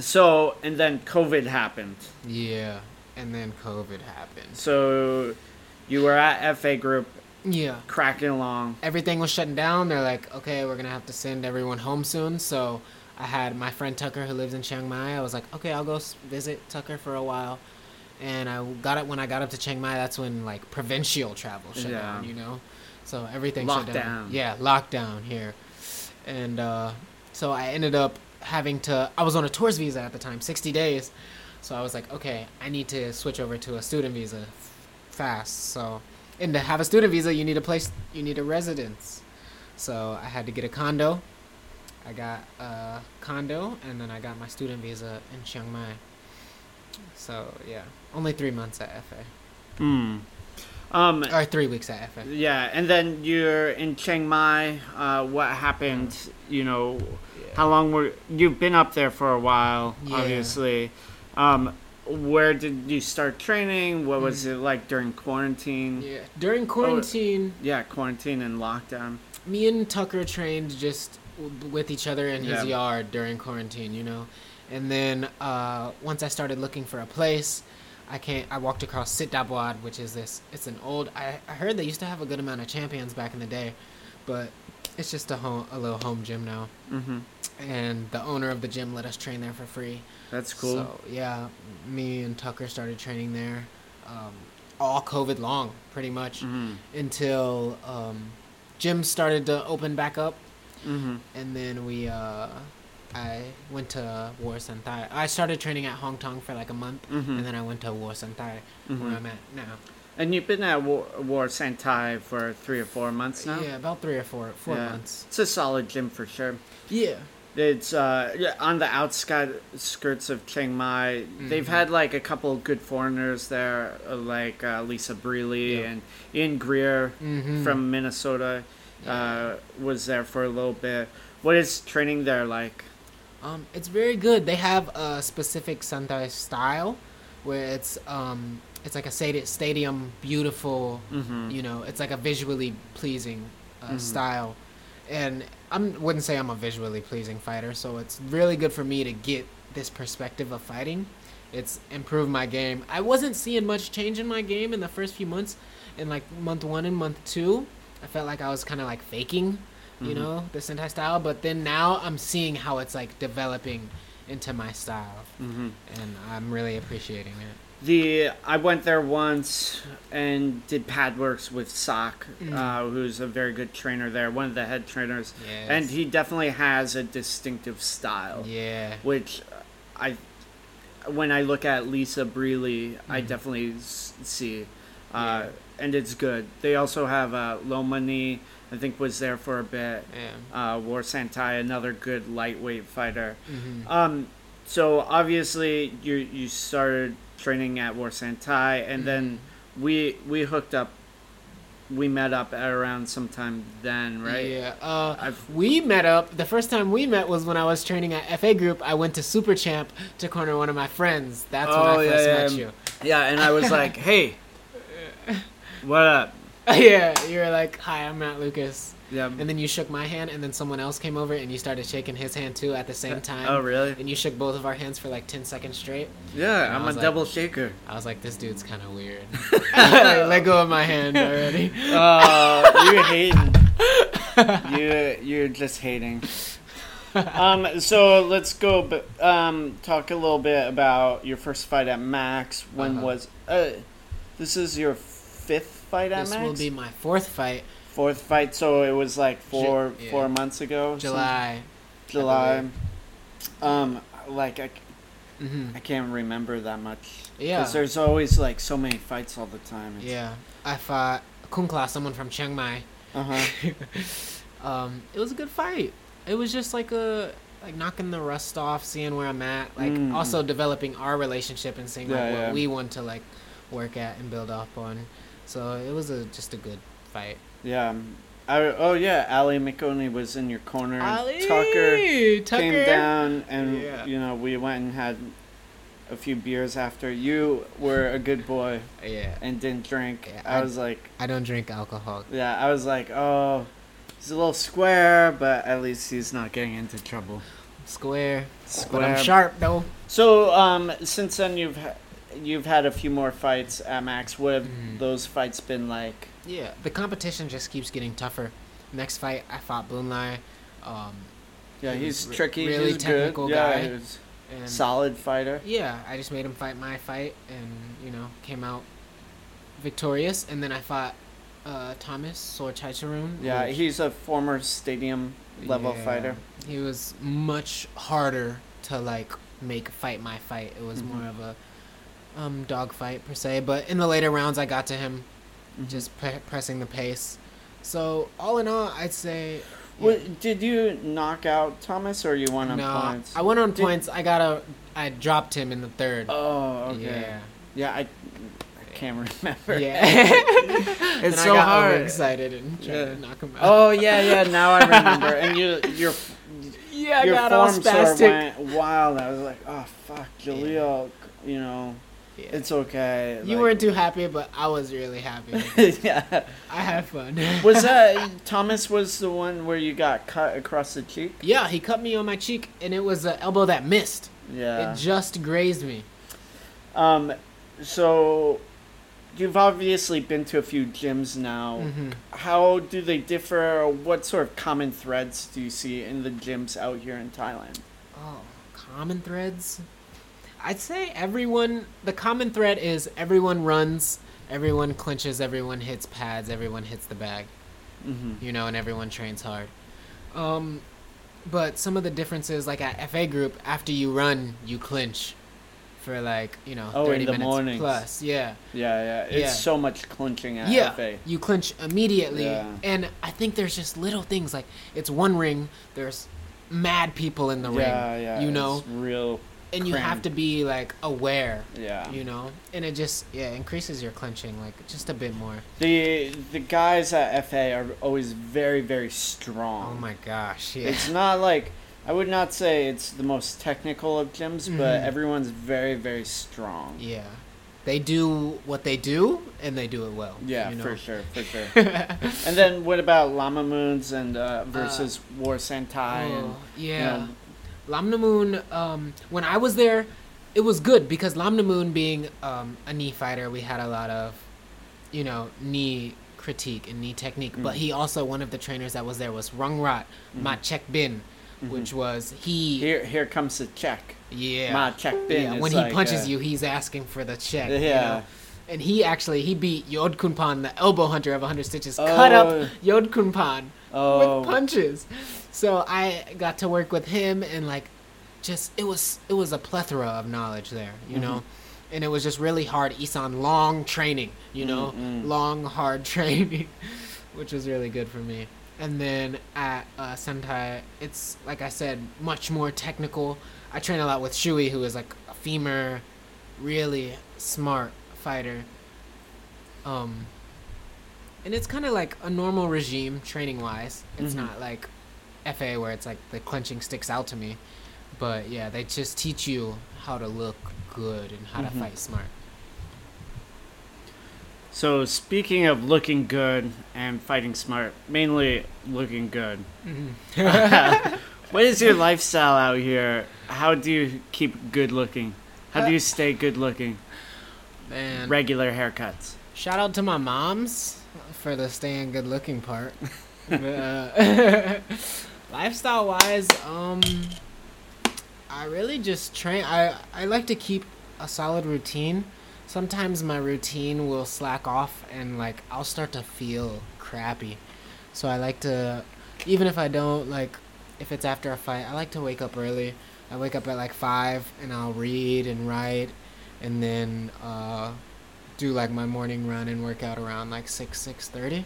so and then COVID happened. yeah, and then COVID happened. So you were at FA Group, Yeah, cracking along. everything was shutting down. They're like, okay, we're gonna have to send everyone home soon. So I had my friend Tucker who lives in Chiang Mai. I was like, okay, I'll go visit Tucker for a while. And I got it when I got up to Chiang Mai. That's when like provincial travel shut Yeah. down, you know. So everything shut down. Yeah, lockdown here. And uh, so I ended up having to. I was on a tourist visa at the time, sixty days. So I was like, okay, I need to switch over to a student visa fast. So, and to have a student visa, you need a place, you need a residence. So I had to get a condo. I got a condo, and then I got my student visa in Chiang Mai. So yeah, only three months at FA, Hmm. Um, or three weeks at FA. yeah, and then you're in Chiang Mai. Uh, what happened? You know, how long were you've been up there for a while? Yeah. Obviously. Um, where did you start training? What was Mm. it like during quarantine? Yeah, during quarantine, Yeah, quarantine and lockdown. me and Tucker trained just with each other in his Yeah. yard during quarantine, you know. And then uh, once I started looking for a place, I can't. I walked across Sit Dabwad, which is this. It's an old. I, I heard they used to have a good amount of champions back in the day, but it's just a home, a little home gym now. Mm-hmm. And the owner of the gym let us train there for free. That's cool. So yeah, me and Tucker started training there, um, all COVID long, pretty much mm-hmm. until um, gyms started to open back up, Mm-hmm. and then we uh, I went to War Santai. I started training at Hong Kong for like a month, Mm-hmm. and then I went to War Santai, Mhm. where I'm at now. And you've been at War, War Santai for three or four months now. Yeah, about three or four four Yeah. months. It's a solid gym for sure. Yeah. It's uh, on the outskirts of Chiang Mai. They've Mhm. had like a couple good foreigners there, uh, like uh, Lisa Brierley Yeah. and Ian Greer Mm-hmm. from Minnesota. Uh, was there for a little bit. What is training there like? Um, it's very good. They have a specific Santai style, where it's um, it's like a stadi- stadium, beautiful. Mm-hmm. You know, it's like a visually pleasing uh, Mhm. style, and I wouldn't say I'm a visually pleasing fighter, so it's really good for me to get this perspective of fighting. It's improved my game. I wasn't seeing much change in my game in the first few months. In like month one and month two, I felt like I was kind of like faking, you Mhm. know, the Santai style. But then now I'm seeing how it's like developing into my style, Mm-hmm. and I'm really appreciating it. The I went there once and did pad works with Sock, Mm. uh, who's a very good trainer there, one of the head trainers, Yes. and he definitely has a distinctive style. Yeah. which I, when I look at Lisa Brierley, I Mhm. definitely see, uh, Yeah. and it's good. They also have uh, Lomani, I think was there for a bit. Yeah. Uh, War Santai, another good lightweight fighter. hmm Um, so obviously you you started training at War Santai, and then we we hooked up. We met up at around sometime then, right? Yeah. Uh, I've- we met up. The first time we met was when I was training at FA Group. I went to Super Champ to corner one of my friends. That's when Oh, I first yeah, met you. Yeah, and I was like, "Hey, what up?" yeah, you were like, "Hi, I'm Matt Lucas," Yeah. and then you shook my hand, and then someone else came over, and you started shaking his hand too at the same time. Oh, really? And you shook both of our hands for like ten seconds straight. Yeah, And I'm a like- double shaker. I was like, "This dude's kind of weird." Like, Let go of my hand already. Oh, you're hating. You're, you're just hating. Um, so let's go. Um, talk a little bit about your first fight at Max. When Uh-huh. was uh, this is your fifth fight at this Max? This will be my fourth fight, fourth fight. So it was like four yeah. four months ago. July. July. Um, like I, hmm I can't remember that much. Yeah. Because there's always like so many fights all the time. It's- Yeah, I fought Kunkla, someone from Chiang Mai. Uh-huh. um, it was a good fight. It was just like a like knocking the rust off, seeing where I'm at, like Mm. also developing our relationship and seeing like Yeah, what yeah. we want to like work at and build up on. So it was a just a good fight. Yeah. I, oh yeah, Ali McOney was in your corner. and Ali, Tucker, Tucker. came down, and Yeah. you know we went and had a few beers after. You were a good boy Yeah, and didn't drink. Yeah, I I- was like, I don't drink alcohol. yeah, I was like, oh, he's a little square, but at least he's not getting into trouble. Square. Square. But I'm sharp though. So, um, since then you've ha- you've had a few more fights at Max. What have Mhm. those fights been like? Yeah, the competition just keeps getting tougher. Next fight, I fought Boonlai. Um, Yeah, he's re- tricky. really he's technical good. Yeah, guy. was and solid fighter. yeah, I just made him fight my fight, and you know, came out victorious. And then I fought uh, Thomas Sorchaicharoon. Yeah, which- he's a former stadium level yeah, fighter. He was much harder to like make fight my fight. It was Mhm. more of a um, dog fight per se. But in the later rounds, I got to him. Just pre- pressing the pace. So all in all, I'd say. What, did you knock out Thomas or you won on no, points? I went on Did- points. I got a. I dropped him in the third. Oh, okay. Yeah. Yeah, I, I can't remember. Yeah. It's and so I got hard. excited and tried Yeah. to knock him out. Oh yeah, yeah. Now I remember. and you, your yeah, I your got all form sort of spastic. went wild. I was like, oh fuck, Jaleel. You know, Yeah. it's okay. you like- weren't too happy, but I was really happy. yeah. I had fun. Was that Thomas? Was the one where you got cut across the cheek? Yeah, he cut me on my cheek, and it was an elbow that missed. Yeah. It just grazed me. Um, so you've obviously been to a few gyms now. hmm How do they differ? What sort of common threads do you see in the gyms out here in Thailand? Oh, common threads. I'd say everyone. The common thread is everyone runs, everyone clinches, everyone hits pads, everyone hits the bag. Mm-hmm. you know, and everyone trains hard. Um, but some of the differences, like at FA group, after you run, you clinch for like you know Oh, in thirty the minutes mornings. plus. Yeah, Yeah, yeah. It's Yeah. so much clinching at yeah. FA. You clinch immediately, Yeah. and I think there's just little things like it's one ring. There's mad people in the yeah, ring, yeah. you it's know, real. And you have to be like aware, Yeah. you know, and it just yeah increases your clinching like just a bit more. The the guys at FA are always very very strong. Oh my gosh, yeah. It's not like I would not say it's the most technical of gyms, but Mhm. everyone's very very strong. Yeah. They do what they do and they do it well. Yeah, you know? for sure, for sure. and then what about Lamnamoon's and uh, versus War Santai? and, oh, you yeah. know, Lamnamoon, um, when I was there, it was good because Lamnamoon being um, a knee fighter, we had a lot of, you know, knee critique and knee technique. But Mhm. he also, one of the trainers that was there was Rungrat Mhm. Ma Chek Bin, mhm. which was he. here here comes the check. yeah. Ma check bin. yeah, when he like, punches uh, you, he's asking for the check. Yeah. You know? And he actually he beat Yodkhunpon, the elbow hunter of 100 stitches, cut Oh. up Yodkhunpon Oh, with punches. So I got to work with him and like just it was it was a plethora of knowledge there, you know. Mm-hmm. And it was just really hard Isan long training, you know, Mm, mm. long hard training, which was really good for me. And then at uh, Santai, it's like I said, much more technical. I train a lot with Shui, who is like a femeu, really smart fighter. Um, and it's kind of like a normal regime training wise. It's Mhm. not like FA where it's like the clinching sticks out to me. But yeah, they just teach you how to look good and how Mhm. to fight smart. So speaking of looking good and fighting smart, mainly looking good. what is your lifestyle out here? How do you keep good looking? How do you stay good looking? Man, Regular haircuts. shout out to my moms for the staying good looking part. Uh, lifestyle wise, um, I really just train. I I like to keep a solid routine. Sometimes my routine will slack off and like I'll start to feel crappy. So I like to, even if I don't like, if it's after a fight, I like to wake up early. I wake up at like five and I'll read and write, and then uh, do like my morning run and work out around like six six thirty.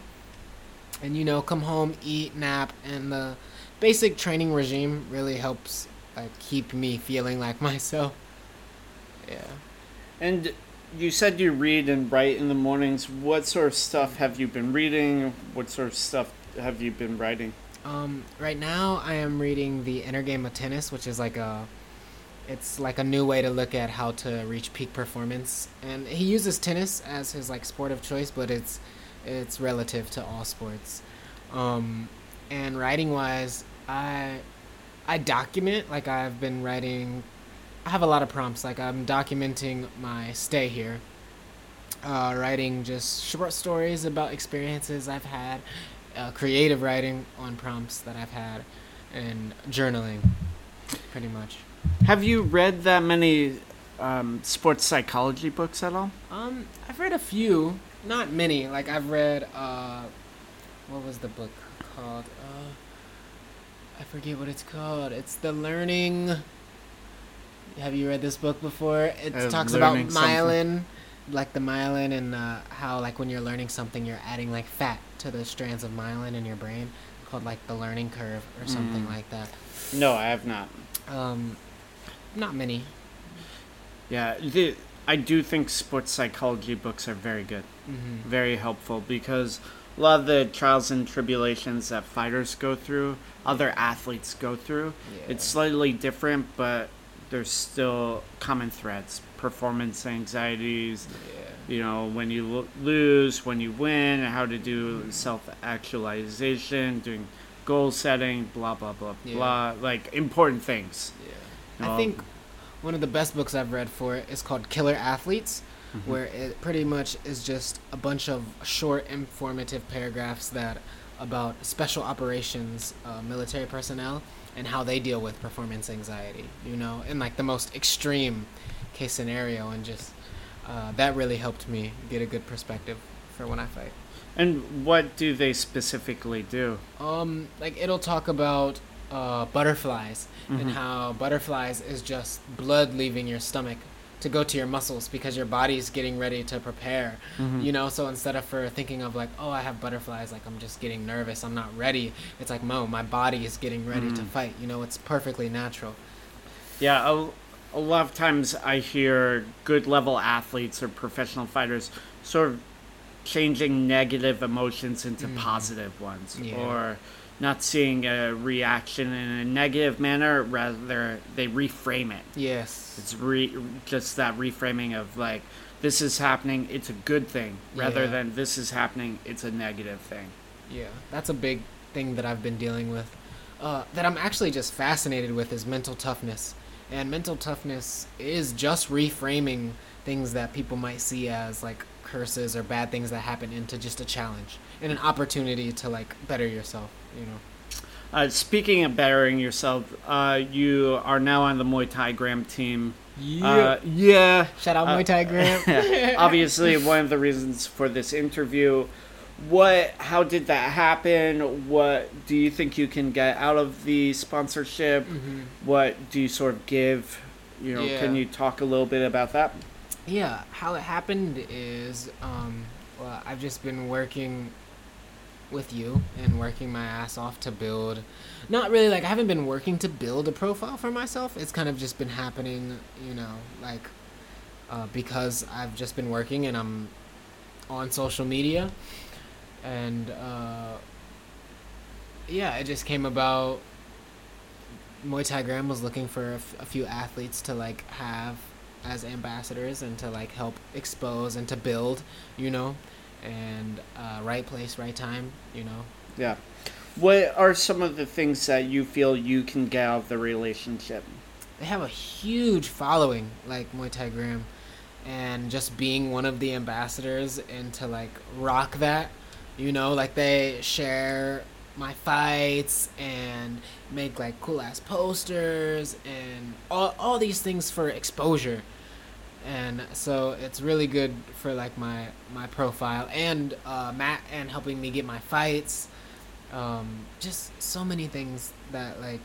And you know, come home, eat, nap, and the basic training regime really helps like keep me feeling like myself. Yeah. And you said you read and write in the mornings. What sort of stuff have you been reading? What sort of stuff have you been writing? Um, right now, I am reading the Inner Game of Tennis, which is like a, it's like a new way to look at how to reach peak performance. And he uses tennis as his like sport of choice, but it's, it's relative to all sports. Um, and writing wise, I, I document like I've been writing. I have a lot of prompts. Like I'm documenting my stay here. Uh, writing just short stories about experiences I've had uh, creative writing on prompts that I've had, and journaling, pretty much. Have you read that many um, sports psychology books at all? Um, I've read a few, not many. Like I've read, uh, what was the book called? I forget what it's called. It's the Learning. Have you read this book before? It Uh, talks about Learning something. myelin, like the myelin, and uh, how like when you're learning something, you're adding like fat to the strands of myelin in your brain, called like the learning curve or something Mm. like that. No, I have not. Um, not many. Yeah, the, I do think sports psychology books are very good, Mm-hmm. very helpful because a lot of the trials and tribulations that fighters go through, other athletes go through, it's slightly different, but there's still common threads. Performance anxieties, yeah. you know, when you lo- lose, when you win, how to do self actualization, doing goal setting, blah, blah, blah, Yeah. blah. Like important things. Yeah. Um, I think one of the best books I've read for it is called Killer Athletes, Mhm. where it pretty much is just a bunch of short, informative paragraphs that about special operations uh, military personnel and how they deal with performance anxiety. You know, in like the most extreme case scenario, and just uh, that really helped me get a good perspective for when I fight. And what do they specifically do? Um, like it'll talk about uh, butterflies and Mhm. how butterflies is just blood leaving your stomach to go to your muscles because your body's getting ready to prepare. Mhm. You know, so instead of for thinking of like, oh, I have butterflies, like I'm just getting nervous, I'm not ready. It's like, no, my body is getting ready to Mhm. fight. You know, it's perfectly natural. Yeah, a, a lot of times I hear good level athletes or professional fighters sort of changing negative emotions into Mhm. positive ones Yeah. or not seeing a reaction in a negative manner rather they reframe it Yes. it's re- just that reframing of like this is happening it's a good thing rather Yeah. than this is happening it's a negative thing Yeah, that's a big thing that I've been dealing with. Uh, that I'm actually just fascinated with is mental toughness. And mental toughness is just reframing things that people might see as like curses or bad things that happen into just a challenge and an opportunity to like better yourself, you know. uh, speaking of bettering yourself uh, you are now on the muay thai gram team Uh, yeah. Shout out uh, Muay Thai Graham. Obviously, one of the reasons for this interview. What? How did that happen? What do you think you can get out of the sponsorship? Mhm. What do you sort of give? You know, can you talk a little bit about that? Yeah, how it happened is, um, well, I've just been working with you and working my ass off to build. Not really like I haven't been working to build a profile for myself. It's kind of just been happening, you know, like uh, because I've just been working and I'm on social media, and uh, yeah, it just came about. Muay Thai was looking for a, f- a few athletes to like have as ambassadors and to like help expose and to build, you know, and uh, right place, right time, you know. Yeah. What are some of the things that you feel you can get out of the relationship? They have a huge following, like Muay Thai Graham, and just being one of the ambassadors and to like rock that, you know, like they share my fights and make like cool ass posters and all, all these things for exposure and so it's really good for like my my profile and uh matt and helping me get my fights um just so many things that like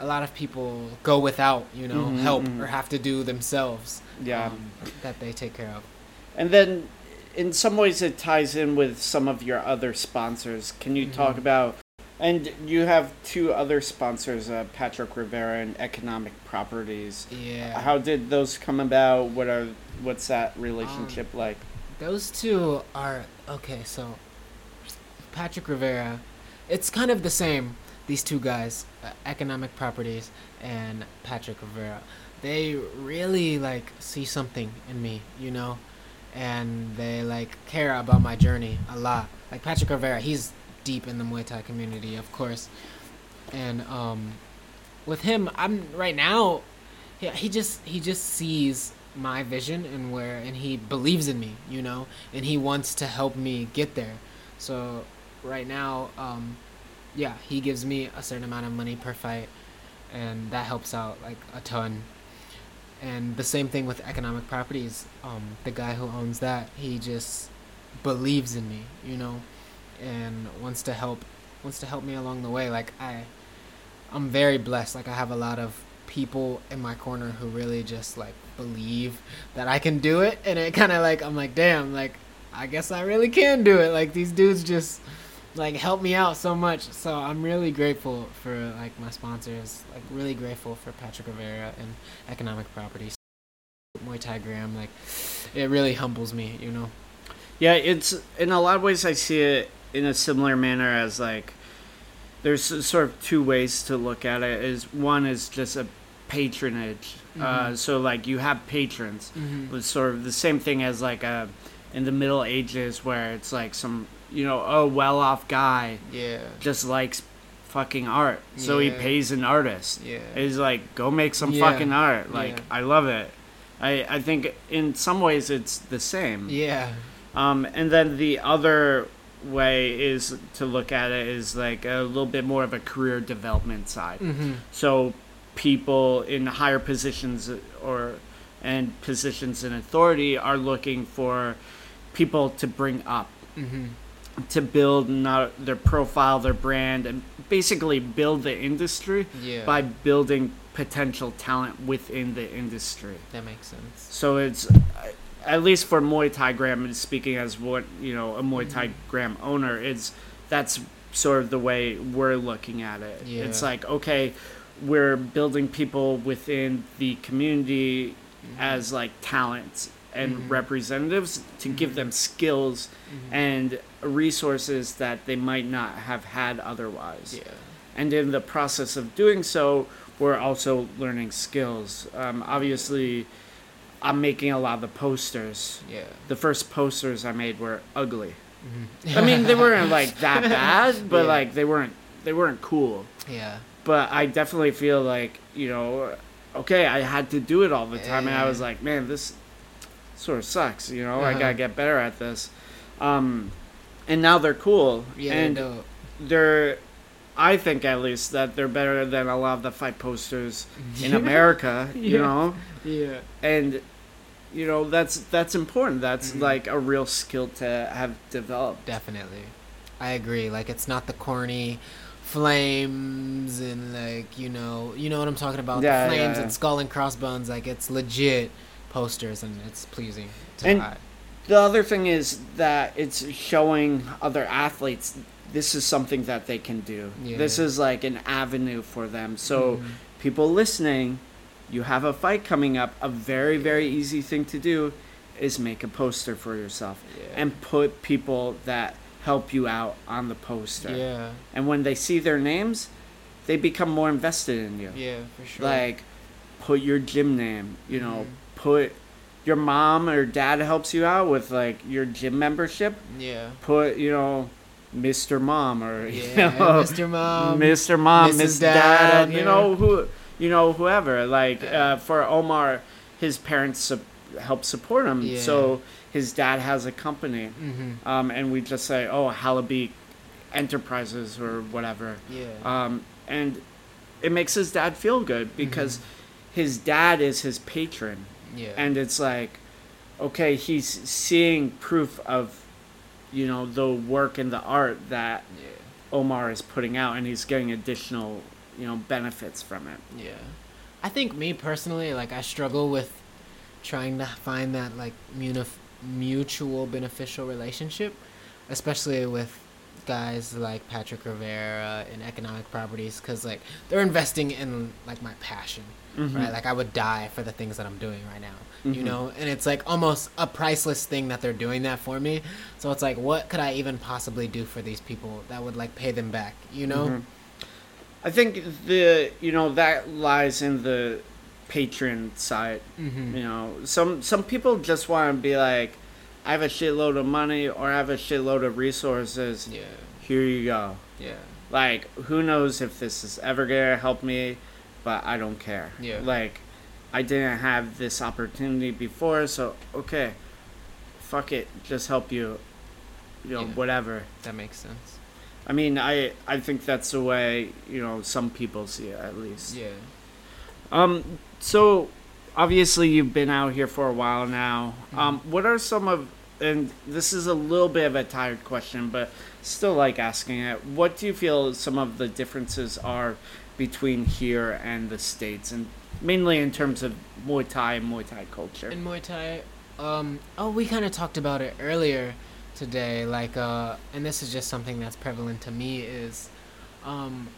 a lot of people go without you know Mhm, help mhm. or have to do themselves Yeah. um, that they take care of And then, in some ways, it ties in with some of your other sponsors. Can you talk Mhm. about? And you have two other sponsors, uh, Patrick Rivera and Economic Properties. yeah How did those come about? What are what's that relationship Um, like? Those two are okay. So, Patrick Rivera, it's kind of the same. These two guys, uh, economic properties and Patrick Rivera, they really like see something in me, you know, and they like care about my journey a lot. Like Patrick Rivera, he's deep in the Muay Thai community, of course, and um, with him, I'm right now. Yeah, he just he just sees my vision and where and he believes in me you know and he wants to help me get there so right now um yeah he gives me a certain amount of money per fight and that helps out like a ton and the same thing with economic properties um the guy who owns that he just believes in me you know and wants to help wants to help me along the way. Like i i'm very blessed. Like i have a lot of people in my corner who really just like believe that I can do it. And it kind of like I'm like damn like I guess I really can do it. Like these dudes just like help me out so much so I'm really grateful for like my sponsors like really grateful for Patrick Rivera and Economic Properties Muay Thai Graham like it really humbles me you know Yeah, it's in a lot of ways I see it in a similar manner as like there's sort of two ways to look at it. Is one is just a patronage. Uh, Mhm. so like you have patrons. mm-hmm. was sort of the same thing as like a in the Middle Ages where it's like some you know a well off guy yeah just likes fucking art, so he pays an artist. yeah He's like, go make some Yeah. fucking art. Like Yeah. I love it. I I think in some ways it's the same. yeah Um, and then the other way is to look at it is like a little bit more of a career development side. mm-hmm. So people in higher positions or and positions in authority are looking for people to bring up Mm-hmm. To build not their profile, their brand, and basically build the industry yeah by building potential talent within the industry. that makes sense So it's at least for Muay Thai Graham, and speaking as what you know a Muay Thai Graham owner, it's that's sort of the way we're looking at it. Yeah. It's like okay, we're building people within the community as like talents and Mhm. representatives to give them skills Mhm. and resources that they might not have had otherwise. yeah And in the process of doing so, we're also learning skills. Um, obviously, I'm making a lot of the posters. yeah The first posters I made were ugly. mm-hmm. I mean, they weren't like that bad, but Yeah. like they weren't they weren't cool. yeah But I definitely feel like you know, okay, I had to do it all the time, and I was like, man, this sort of sucks. You know, I Uh-huh. gotta get better at this. Um, and now they're cool, yeah and no. they're I think at least that they're better than a lot of the fight posters in America, you Yeah. know? yeah And you know, that's that's important. That's Mhm. like a real skill to have developed. Definitely. I agree. Like it's not the corny flames and like, you know, you know what I'm talking about? Yeah, the flames yeah. and skull and crossbones like it's legit posters and it's pleasing to And- eye. The other thing is that it's showing other athletes this is something that they can do. Yeah. This is like an avenue for them. So Mhm. people listening, you have a fight coming up, a very very easy thing to do is make a poster for yourself yeah. and put people that help you out on the poster. yeah. And when they see their names, they become more invested in you. Yeah, for sure. Like, put your gym name, you know, Mhm. put your mom or dad helps you out with like your gym membership. yeah. Put, you know, Mr. Mom or, you Yeah, know, Mr. Mom. Mr. Mom, Mrs. Miss Dad Dad, you know, who, you know, whoever. Like, uh, for Omar, his parents su- help support him. Yeah. So his dad has a company. Mm-hmm. Um, and we just say, oh, Halabi Enterprises or whatever. Yeah. Um, and it makes his dad feel good because Mm-hmm. his dad is his patron. Yeah. And it's like, okay, he's seeing proof of, you know, the work and the art that yeah. Omar is putting out, and he's getting additional, you know, benefits from it. Yeah. I think me personally, like I struggle with trying to find that like munif- mutual beneficial relationship, especially with guys like Patrick Rivera in economic properties because like they're investing in like my passion, Mhm. right? Like I would die for the things that I'm doing right now, you Mhm. know. And it's like almost a priceless thing that they're doing that for me. So it's like, what could I even possibly do for these people that would like pay them back, you know? Mhm. I think the you know that lies in the patron side. Mm-hmm. You know, some some people just want to be like, I have a shitload of money or I have a shitload of resources. Yeah, Here you go. yeah, Like, who knows if this is ever gonna help me, but I don't care. Yeah. Like, I didn't have this opportunity before, so okay, fuck it, just help you. You know, Yeah. whatever. that makes sense. I mean, I I think that's the way you know some people see it at least. Yeah. Um. So, obviously, you've been out here for a while now. Um. What are some of and this is a little bit of a tired question, but still like asking it. What do you feel some of the differences are between here and the states, and mainly in terms of Muay Thai and Muay Thai culture? In Muay Thai, um, oh, we kind of talked about it earlier today. Like, uh, and this is just something that's prevalent to me is, um,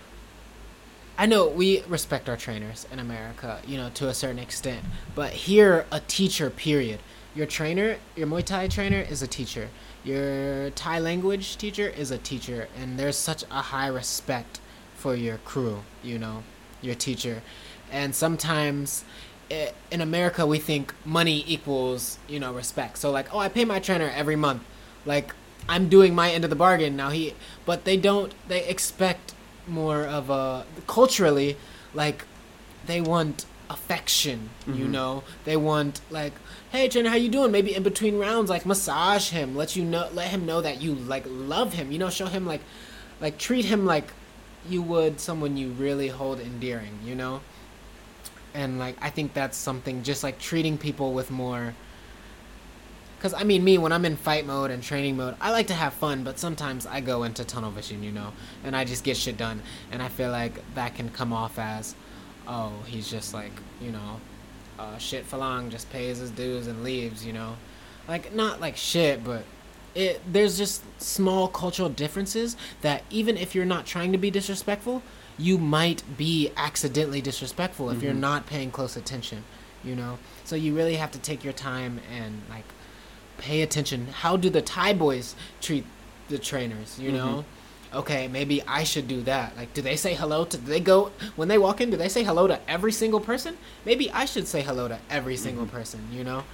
I know we respect our trainers in America, you know, to a certain extent, but here, a teacher, period. Your trainer, your Muay Thai trainer is a teacher. Your Thai language teacher is a teacher, and there's such a high respect for your crew, you know, your teacher. And sometimes in America we think money equals, you know, respect. So like, oh, I pay my trainer every month. Like I'm doing my end of the bargain now he but they don't they expect more of a culturally like they want affection, you Mhm. know. They want like, "Hey, trainer, how you doing?" Maybe in between rounds like massage him, let you know let him know that you like love him, you know, show him like like treat him like you would someone you really hold endearing, you know? And like I think that's something just like treating people with more cuz I mean me when I'm in fight mode and training mode, I like to have fun, but sometimes I go into tunnel vision, you know, and I just get shit done and I feel like that can come off as oh, he's just like, you know, uh, shit for long, just pays his dues and leaves, you know? Like not like shit, but it there's just small cultural differences that even if you're not trying to be disrespectful, you might be accidentally disrespectful if you're Mhm. not paying close attention, you know? So you really have to take your time and like pay attention. How do the Thai boys treat the trainers, you know? Okay, maybe I should do that. Like, do they say hello to? Do they go when they walk in? Do they say hello to every single person? Maybe I should say hello to every single Mhm. person. You know,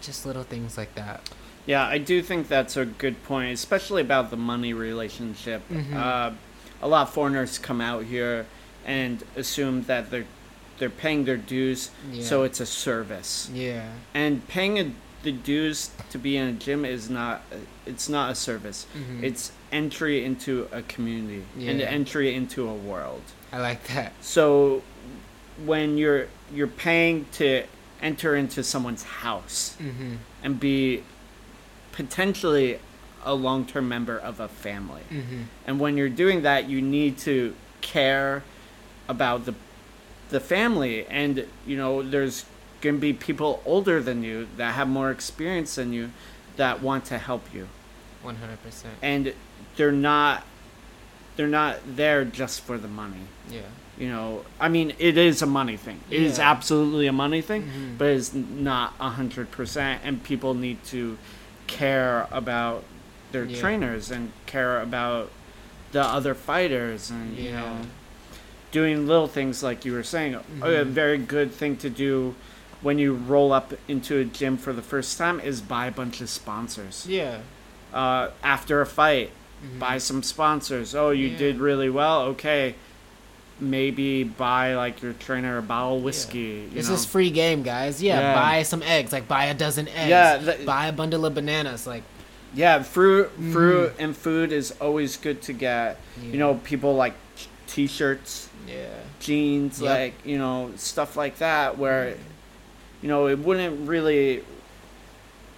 just little things like that. Yeah, I do think that's a good point, especially about the money relationship. Mhm. Uh, a lot of foreigners come out here and assume that they're they're paying their dues, Yeah. so it's a service. Yeah. And paying a, the dues to be in a gym is not it's not a service. Mhm. It's entry into a community and entry into a world. I like that. So when you're you're paying to enter into someone's house Mm-hmm. and be potentially a long-term member of a family. Mm-hmm. And when you're doing that, you need to care about the the family and you know there's going to be people older than you that have more experience than you that want to help you. One hundred percent. And they're not they're not there just for the money. Yeah. You know, I mean, it is a money thing. It is Yeah. absolutely a money thing, Mhm. but it's not a hundred percent. And people need to care about their Yeah. trainers and care about the other fighters, and you know, doing little things like you were saying. A Mhm. very good thing to do when you roll up into a gym for the first time is buy a bunch of sponsors. Yeah. Uh, after a fight, Mhm. buy some sponsors. Oh, you Yeah. did really well. Okay, maybe buy like your trainer a bottle of whiskey. You This know? is free game, guys. Yeah, Yeah. buy some eggs. Like buy a dozen eggs. Yeah, the- buy a bundle of bananas. Like yeah. Fruit, Mhm. fruit, and food is always good to get. Yeah. You know, people like t- t-shirts, yeah. jeans, Yep. like you know stuff like that. Where, you know, it wouldn't really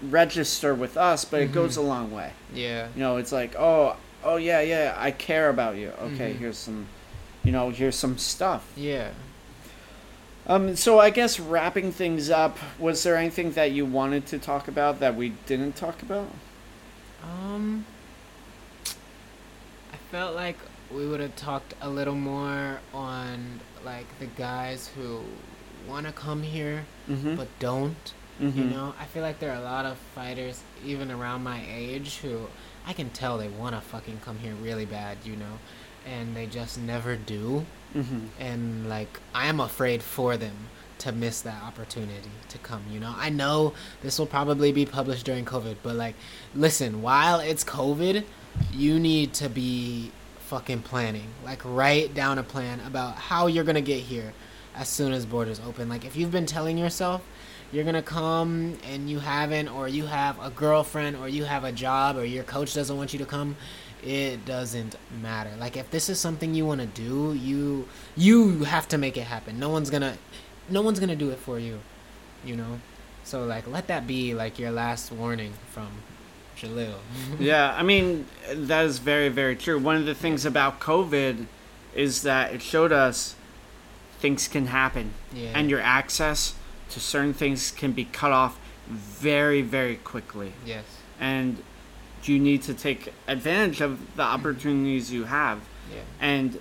register with us, but it Mhm. goes a long way. Yeah. You know, it's like, oh, oh yeah, yeah, I care about you. Okay, Mhm. here's some, you know, here's some stuff. Yeah. Um, so I guess wrapping things up, was there anything that you wanted to talk about that we didn't talk about? Um. I felt like we would have talked a little more on like the guys who want to come here Mm-hmm. but don't. mm-hmm. You know, I feel like there are a lot of fighters even around my age who I can tell they want to fucking come here really bad, you know, and they just never do. Mm-hmm. And like I am afraid for them to miss that opportunity to come, you know. I know this will probably be published during COVID, but like listen, while it's COVID, you need to be fucking planning. Like write down a plan about how you're going to get here as soon as borders open. Like if you've been telling yourself you're gonna come and you haven't, or you have a girlfriend, or you have a job, or your coach doesn't want you to come, it doesn't matter. Like if this is something you want to do, you you have to make it happen. No one's gonna, no one's gonna do it for you, you know. So like let that be like your last warning from Jaleel. Yeah, I mean that is very very true. One of the things about COVID is that it showed us things can happen, Yeah. and your access to certain things can be cut off very very quickly, yes. and you need to take advantage of the opportunities you have. Yeah. And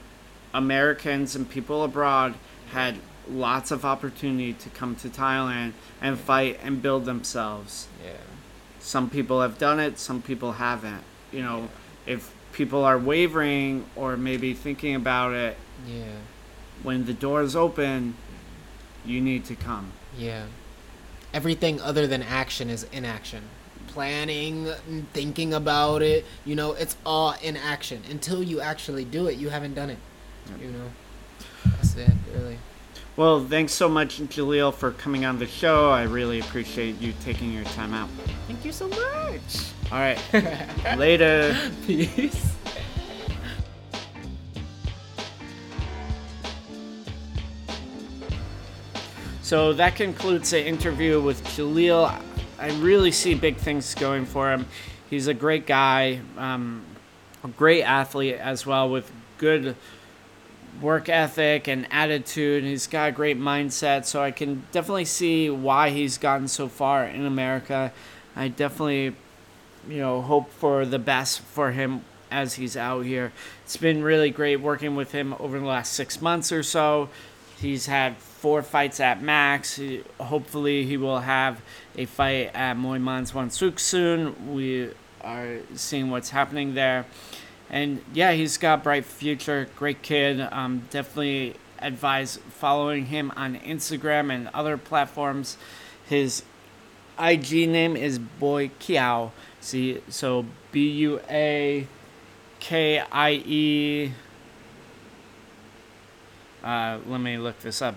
Americans and people abroad had lots of opportunity to come to Thailand and fight and build themselves. Yeah. Some people have done it, some people haven't. You know, if people are wavering or maybe thinking about it, Yeah. When the doors open, you need to come. Yeah. Everything other than action is inaction. Planning, thinking about it, you know, it's all inaction. Until you actually do it, you haven't done it. You know? That's it, really. Well, thanks so much, Jaleel, for coming on the show. I really appreciate you taking your time out. Thank you so much. All right, later. Peace. So that concludes the interview with Jaleel. I really see big things going for him. He's a great guy, um, a great athlete as well, with good work ethic and attitude. He's got a great mindset, so I can definitely see why he's gotten so far in America. I definitely, you know, hope for the best for him as he's out here. It's been really great working with him over the last six months or so. He's had four fights at Max. He- Hopefully, he will have a fight at Muay Mans Wansuk soon. We are seeing what's happening there. And yeah, he's got bright future. Great kid. Um, definitely advise following him on Instagram and other platforms. His IG name is Boy Kiao. See, so B U A K I E. Uh, let me look this up.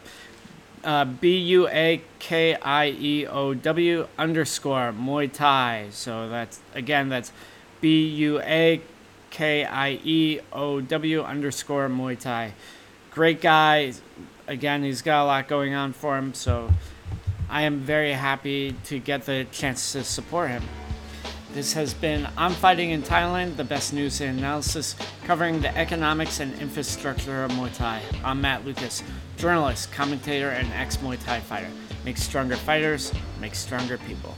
Uh, B U A K I E O W underscore Muay Thai. So that's again that's B U A K I E O W underscore Muay Thai. Great guy. Again, he's got a lot going on for him. So I am very happy to get the chance to support him. This has been I'm Fighting in Thailand, the best news and analysis covering the economics and infrastructure of Muay Thai. I'm Matt Lucas, journalist, commentator, and ex Muay Thai fighter. Make stronger fighters, make stronger people.